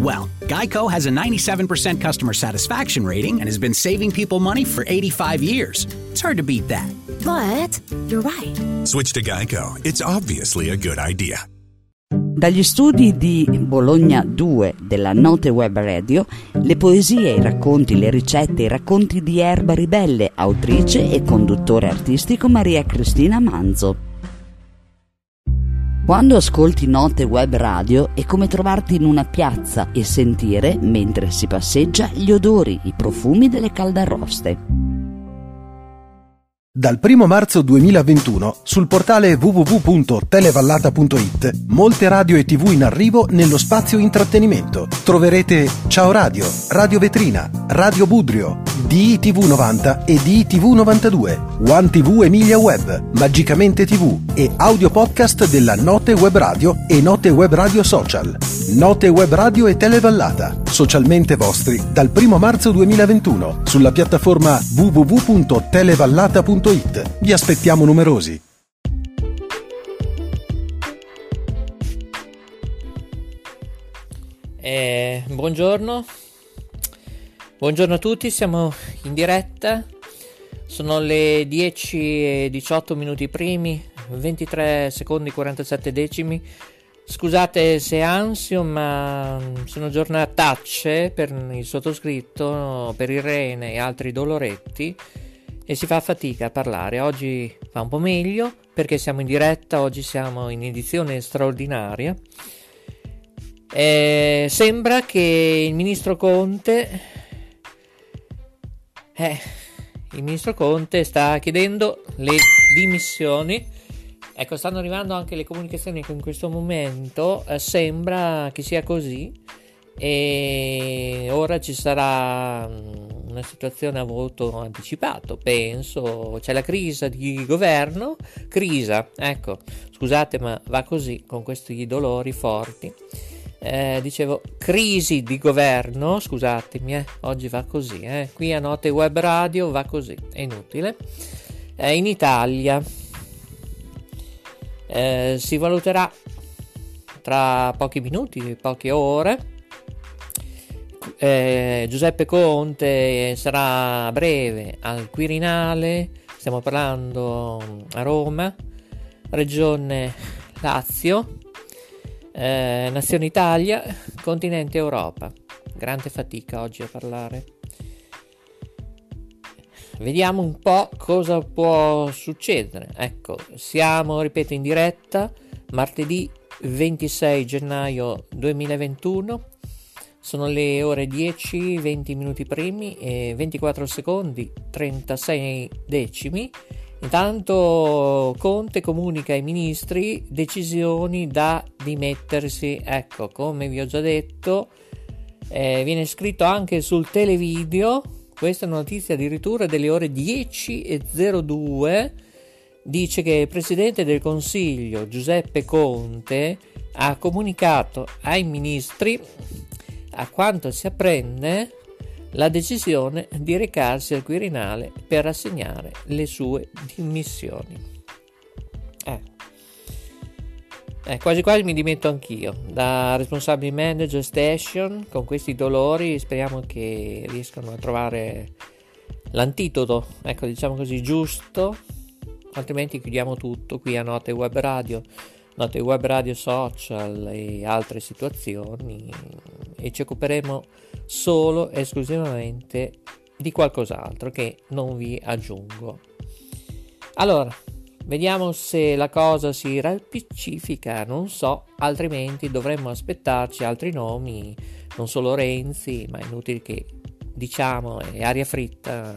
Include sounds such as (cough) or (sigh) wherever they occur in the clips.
Well, Geico has a 97% customer satisfaction rating and has been saving people money for 85 years. It's hard to beat that. But you're right. Switch to Geico. It's obviously a good idea. Dagli studi di Bologna 2 della Note Web Radio, le poesie, i racconti, le ricette, i racconti di Erba Ribelle, autrice e conduttore artistico Maria Cristina Manzo. Quando ascolti Note Web Radio è come trovarti in una piazza e sentire, mentre si passeggia, gli odori, i profumi delle caldarroste. Dal 1 marzo 2021 sul portale www.televallata.it molte radio e tv in arrivo nello spazio intrattenimento. Troverete Ciao Radio, Radio Vetrina, Radio Budrio, DITV 90 e DITV 92, One TV Emilia Web, Magicamente TV e audio podcast della Note Web Radio e Note Web Radio Social. Note Web Radio e Televallata, socialmente vostri dal 1 marzo 2021 sulla piattaforma www.televallata.it. Vi aspettiamo numerosi. Eh, buongiorno, buongiorno a tutti, siamo in diretta, sono le 10 e 18 minuti primi, 23 secondi 47 decimi. Scusate se ansio, ma sono giornatacce per il sottoscritto, per Irene e altri doloretti e si fa fatica a parlare. Oggi va un po' meglio perché siamo in diretta, oggi siamo in edizione straordinaria. Eh, sembra che il ministro Conte eh, il ministro Conte sta chiedendo le dimissioni ecco stanno arrivando anche le comunicazioni che in questo momento eh, sembra che sia così e ora ci sarà una situazione a voto anticipato penso. C'è la crisi di governo crisa ecco scusate ma va così con questi dolori forti. Eh, dicevo crisi di governo, scusatemi, eh, oggi va così, eh, qui a Note Web Radio va così, è inutile. Eh, in Italia eh, si valuterà tra pochi minuti, poche ore. Eh, Giuseppe Conte sarà a breve al Quirinale, stiamo parlando a Roma, regione Lazio eh, Nazione Italia, continente Europa. Grande fatica oggi a parlare. Vediamo un po' cosa può succedere. Ecco, siamo, ripeto, in diretta martedì 26 gennaio 2021. Sono le ore 10, 20 minuti primi e 24 secondi 36 decimi. Intanto Conte comunica ai ministri decisioni da dimettersi. Ecco, come vi ho già detto, eh, viene scritto anche sul televideo. Questa è una notizia addirittura delle ore 10.02. Dice che il presidente del Consiglio Giuseppe Conte ha comunicato ai ministri a quanto si apprende la decisione di recarsi al Quirinale per assegnare le sue dimissioni. Eh. Quasi quasi mi dimetto anch'io da responsabile manager station con questi dolori speriamo che riescano a trovare l'antidoto ecco diciamo così giusto altrimenti chiudiamo tutto qui a Note Web Radio Note Web Radio Social e altre situazioni e ci occuperemo solo e esclusivamente di qualcos'altro che non vi aggiungo allora Vediamo se la cosa si raspicifica, non so, altrimenti dovremmo aspettarci altri nomi, non solo Renzi, ma è inutile che diciamo è aria fritta,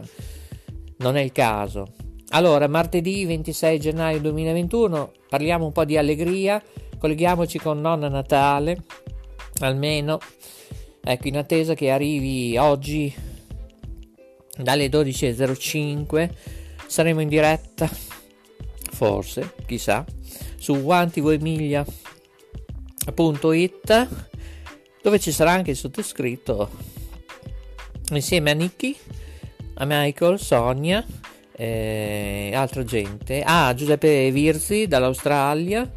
non è il caso. Allora, martedì 26 gennaio 2021, parliamo un po' di allegria, colleghiamoci con Nonna Natale, almeno, ecco, in attesa che arrivi oggi dalle 12.05, saremo in diretta forse, chissà, su guantivomiglia.it dove ci sarà anche il sottoscritto insieme a Nicky, a Michael, Sonia e altra gente. Ah, Giuseppe Virzi dall'Australia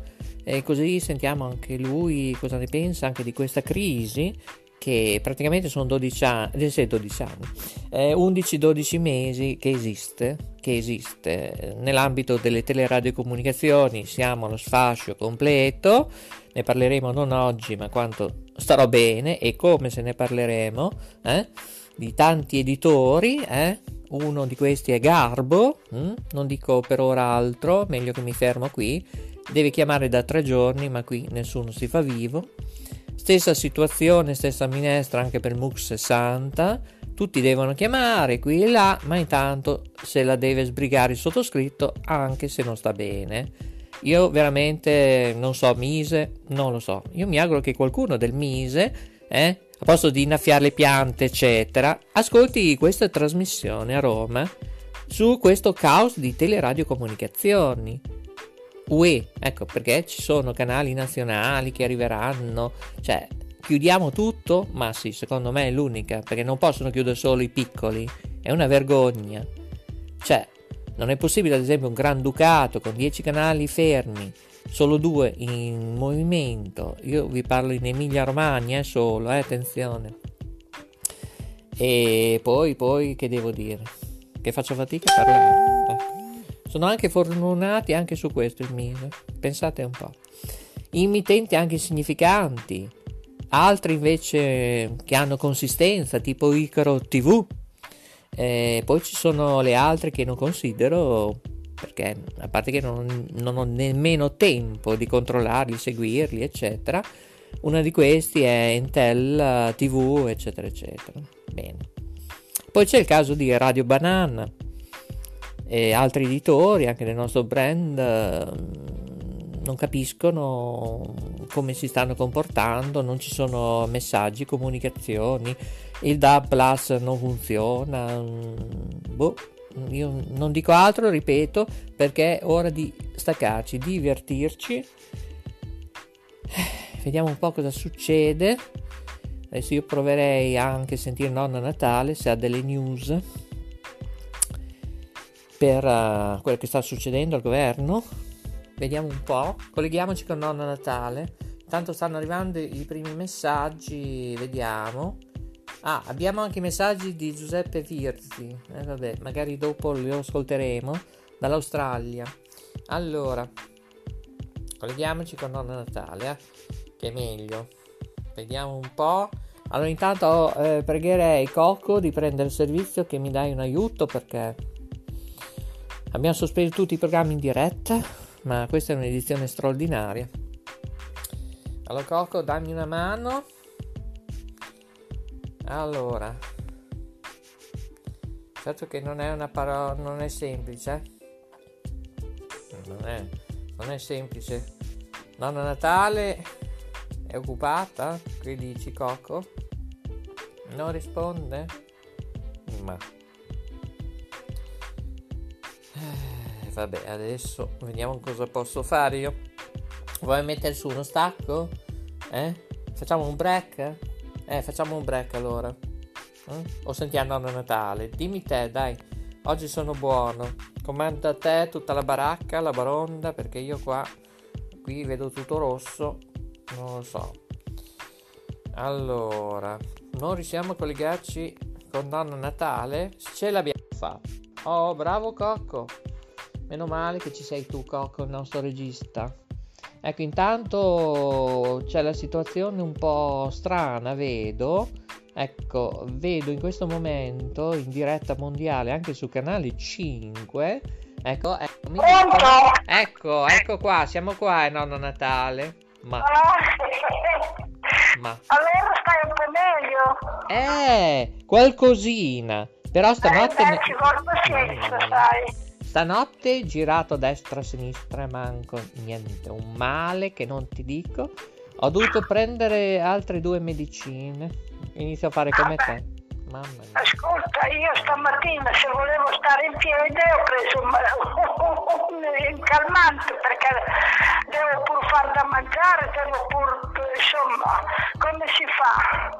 e così sentiamo anche lui cosa ne pensa anche di questa crisi che praticamente sono 12 anni, 12 anni. Eh, 11-12 mesi che esiste, che esiste nell'ambito delle teleradiocomunicazioni, siamo allo sfascio completo, ne parleremo non oggi ma quanto starò bene e come se ne parleremo, eh, di tanti editori, eh, uno di questi è Garbo, hm? non dico per ora altro, meglio che mi fermo qui, deve chiamare da tre giorni ma qui nessuno si fa vivo. Stessa situazione, stessa minestra anche per MUX 60. Tutti devono chiamare qui e là, ma intanto se la deve sbrigare il sottoscritto anche se non sta bene. Io veramente non so, Mise, non lo so. Io mi auguro che qualcuno del Mise, eh, a posto di innaffiare le piante, eccetera, ascolti questa trasmissione a Roma su questo caos di teleradiocomunicazioni. UE, ecco perché ci sono canali nazionali che arriveranno, cioè chiudiamo tutto? Ma sì, secondo me è l'unica, perché non possono chiudere solo i piccoli, è una vergogna. Cioè, non è possibile ad esempio un Gran Ducato con 10 canali fermi, solo due in movimento, io vi parlo in Emilia Romagna eh, solo, eh, attenzione. E poi, poi, che devo dire? Che faccio fatica a parlare. Sono anche fortunati anche su questo il Mise. Pensate un po'. Immitenti anche significanti, altri invece che hanno consistenza, tipo Icaro TV. E poi ci sono le altre che non considero perché a parte che non, non ho nemmeno tempo di controllarli, seguirli, eccetera. Una di questi è Intel TV, eccetera, eccetera. Bene. Poi c'è il caso di Radio Banana e altri editori, anche del nostro brand, mm, non capiscono come si stanno comportando, non ci sono messaggi, comunicazioni, il DAB Plus non funziona. Mm, boh, io non dico altro, ripeto, perché è ora di staccarci, divertirci. Vediamo un po' cosa succede. Adesso io proverei anche a sentire Nonna Natale se ha delle news per uh, quello che sta succedendo al governo. Vediamo un po', colleghiamoci con Nonna Natale. Intanto stanno arrivando i primi messaggi, vediamo. Ah, abbiamo anche i messaggi di Giuseppe Virzi. Eh, vabbè, magari dopo li ascolteremo dall'Australia. Allora, colleghiamoci con Nonna Natale, eh, che è meglio. Vediamo un po'. Allora, intanto eh, pregherei Coco di prendere il servizio che mi dai un aiuto perché Abbiamo sospeso tutti i programmi in diretta, ma questa è un'edizione straordinaria. Allora Coco, dammi una mano. Allora, certo che non è una parola, non è semplice. Non è, non è semplice. Nonna Natale è occupata? Che dici Coco? Non risponde? Ma vabbè, adesso vediamo cosa posso fare io. Vuoi mettere su uno stacco? Eh? Facciamo un break? Eh, facciamo un break allora. Eh? O sentiamo Nonno Natale? Dimmi te, dai. Oggi sono buono. Comanda te tutta la baracca, la baronda, perché io qua qui vedo tutto rosso, non lo so. Allora, non riusciamo a collegarci con Nonno Natale? Ce l'abbiamo fatta. Oh, bravo Cocco. Meno male che ci sei tu, Cocco, il nostro regista. Ecco, intanto c'è la situazione un po' strana, vedo. Ecco, vedo in questo momento in diretta mondiale anche su canale 5. Ecco, ecco, mi ecco, ecco qua, siamo qua, è nonno Natale. Ma, ma, Allora stai un po' meglio. eh, qualcosina. Però stanotte, Eh, beh, ci vuole pazienza, sai. Stanotte girato a destra a sinistra manco niente, un male che non ti dico. Ho dovuto prendere altre due medicine. Inizio a fare come te. Mamma mia. Ascolta, io stamattina se volevo stare in piedi ho preso un, (laughs) un calmante perché devo pur far da mangiare, devo pur, insomma, come si fa?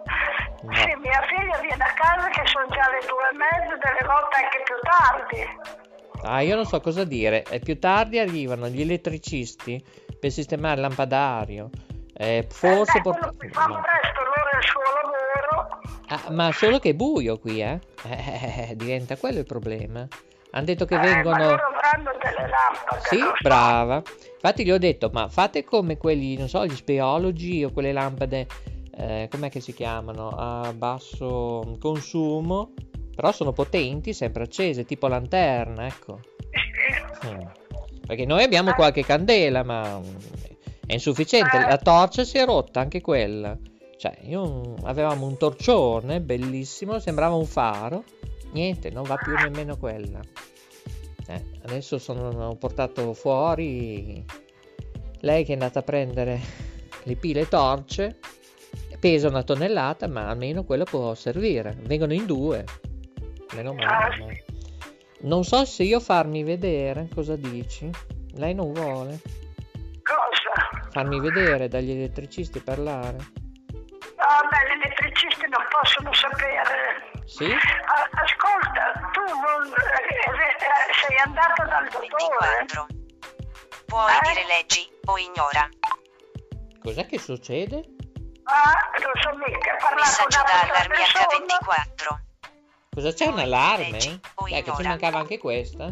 No. Sì, mia figlia viene a casa che sono già le due e mezza, delle volte anche più tardi. Ah, io non so cosa dire. E più tardi arrivano gli elettricisti per sistemare il lampadario. Eh, forse eh, por- quello che fa ma- presto, loro è il suo lavoro. Ah, ma solo che è buio qui, eh? Eh, diventa quello il problema. Hanno detto che Eh, ma vengono. loro avranno delle lampade. Sì, brava. Infatti gli ho detto, ma fate come quelli, non so, gli speologi o quelle lampade, eh, com'è che si chiamano? A basso consumo, però sono potenti, sempre accese, tipo lanterna, ecco. Mm. Perché noi abbiamo qualche candela, ma mm, è insufficiente. La torcia si è rotta, anche quella. Cioè, io, avevamo un torcione bellissimo, sembrava un faro. Niente, non va più nemmeno quella. Eh, adesso sono, ho portato fuori lei che è andata a prendere le pile torce. Pesa una tonnellata, ma almeno quello può servire. Vengono in due. Meno male. ma- Non so se io farmi vedere, cosa dici? Lei non vuole Cosa? farmi vedere dagli elettricisti parlare? No, beh, gli elettricisti non possono sapere. Sì? Ascolta, tu non, eh, sei andata dal dottore? Puoi Eh? dire leggi o ignora. Cos'è che succede? Ah, non so mica, parla con Messaggio da un'altra allarmi persona. H24. Cosa c'è un allarme? Eh, che ci mancava anche questa.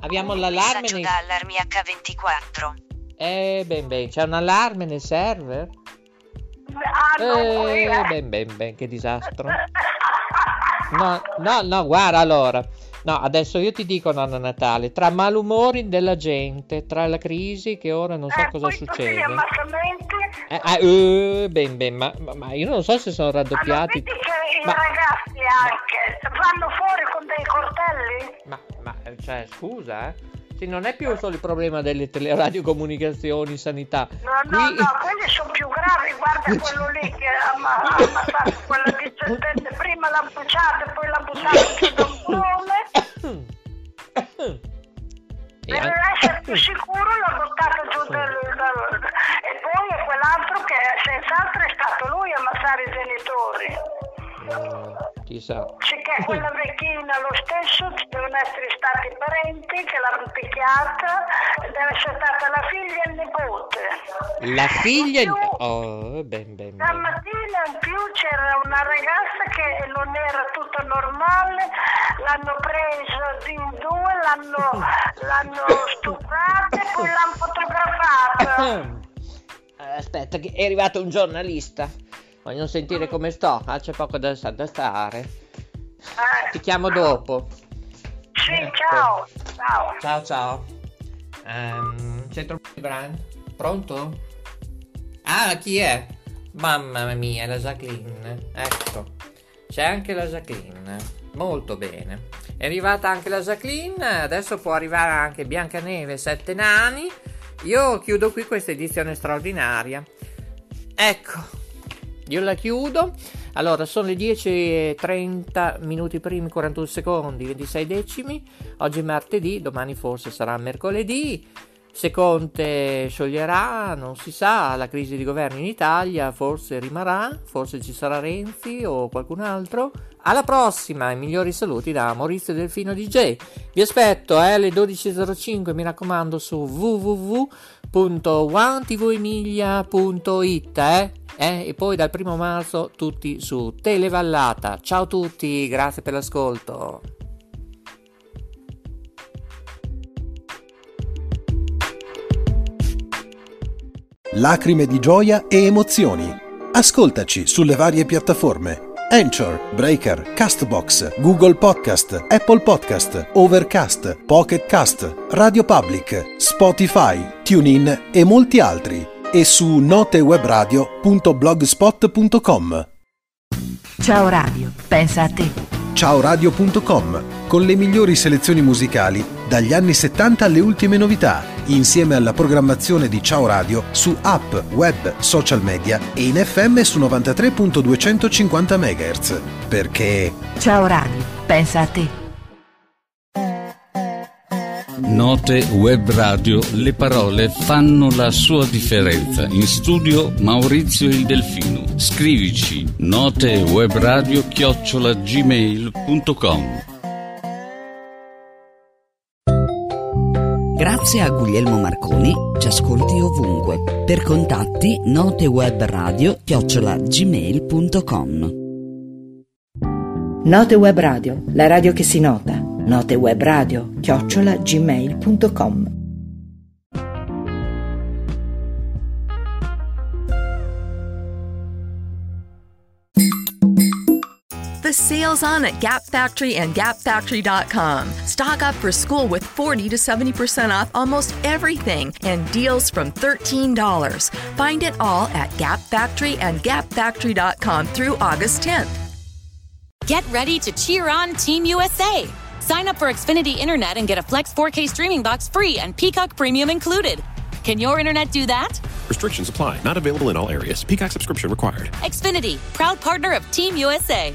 Abbiamo l'allarme Messaggio nei... da allarmi H24. Eh, ben ben, c'è un allarme nel server? Ah, Eh, eh. ben ben ben, che disastro. (laughs) No, no, no, guarda allora. No, adesso io ti dico, nonno Natale, tra malumori della gente, tra la crisi che ora non so Eh, cosa succede. Eh, ah, eh, ben ben, ma, ma- ma io non so se sono raddoppiati. vedi che i Ma- ragazzi anche vanno fuori con dei coltelli? Ma, ma, eh, cioè, scusa, eh. Sì, non è più solo il problema delle teleradiocomunicazioni, sanità. No, no, Qui- no, quelli sono più gravi, guarda quello lì che ha amma- ha ammazzato quella diciottenne, prima l'ha bruciata e poi l'ha buttata giù da un burrone. (coughs) E Per essere più sicuro l'ha Chissà. Sicché quella vecchina lo stesso, ci devono essere stati parenti che l'hanno picchiata, deve essere stata la figlia e il nipote. La figlia... In più, Oh, ben ben La mattina in più c'era una ragazza che non era tutta normale, l'hanno presa in due, l'hanno, (laughs) l'hanno stuprata e poi l'hanno fotografata. (coughs) Aspetta, che è arrivato un giornalista. Vogliono sentire come sto. Ah, c'è poco da, da stare. Eh, Ti chiamo dopo. sì, ecco. ciao, ciao. Ciao ciao. Ehm, centro brand. Pronto? Ah, chi è? Mamma mia, la Jacqueline. Ecco. C'è anche la Jacqueline. Molto bene. È arrivata anche la Jacqueline. Adesso può arrivare anche Biancaneve, sette nani. Io chiudo qui questa edizione straordinaria. Ecco. Io la chiudo. Allora, sono le 10.30 minuti primi, 41 secondi, 26 decimi. Oggi è martedì, domani forse sarà mercoledì. Se Conte scioglierà, non si sa, la crisi di governo in Italia forse rimarrà, forse ci sarà Renzi o qualcun altro. Alla prossima, i migliori saluti da Maurizio Delfino DJ. Vi aspetto eh, alle 12.05, mi raccomando, su www.1tvemilia.it eh? eh? E poi dal primo marzo tutti su Televallata. Ciao a tutti, grazie per l'ascolto. Lacrime di gioia e emozioni. Ascoltaci sulle varie piattaforme. Anchor, Breaker, Castbox, Google Podcast, Apple Podcast, Overcast, Pocket Cast, Radio Public, Spotify, TuneIn e molti altri. E su notewebradio.blogspot.com. Ciao Radio, pensa a te. Ciaoradio.com con le migliori selezioni musicali dagli anni 70 alle ultime novità, insieme alla programmazione di Ciao Radio su app, web, social media e in FM su 93.250 MHz. Perché Ciao Radio, pensa a te. Note Web Radio, le parole fanno la sua differenza. In studio Maurizio il Delfino. Scrivici notewebradio chiocciolagmail.com Grazie a Guglielmo Marconi ci ascolti ovunque. Per contatti notewebradio chiocciolagmail.com Note Web Radio, la radio che si nota. Note Web Radio, chiocciola The sale's on at Gap Factory and GapFactory.com. Stock up for school with 40 to 70% off almost everything and deals from $13. Find it all at Gap Factory and GapFactory.com through August 10th. Get ready to cheer on Team USA. Sign up for Xfinity Internet and get a Flex 4K streaming box free and Peacock Premium included. Can your internet do that? Restrictions apply. Not available in all areas. Peacock subscription required. Xfinity, proud partner of Team USA.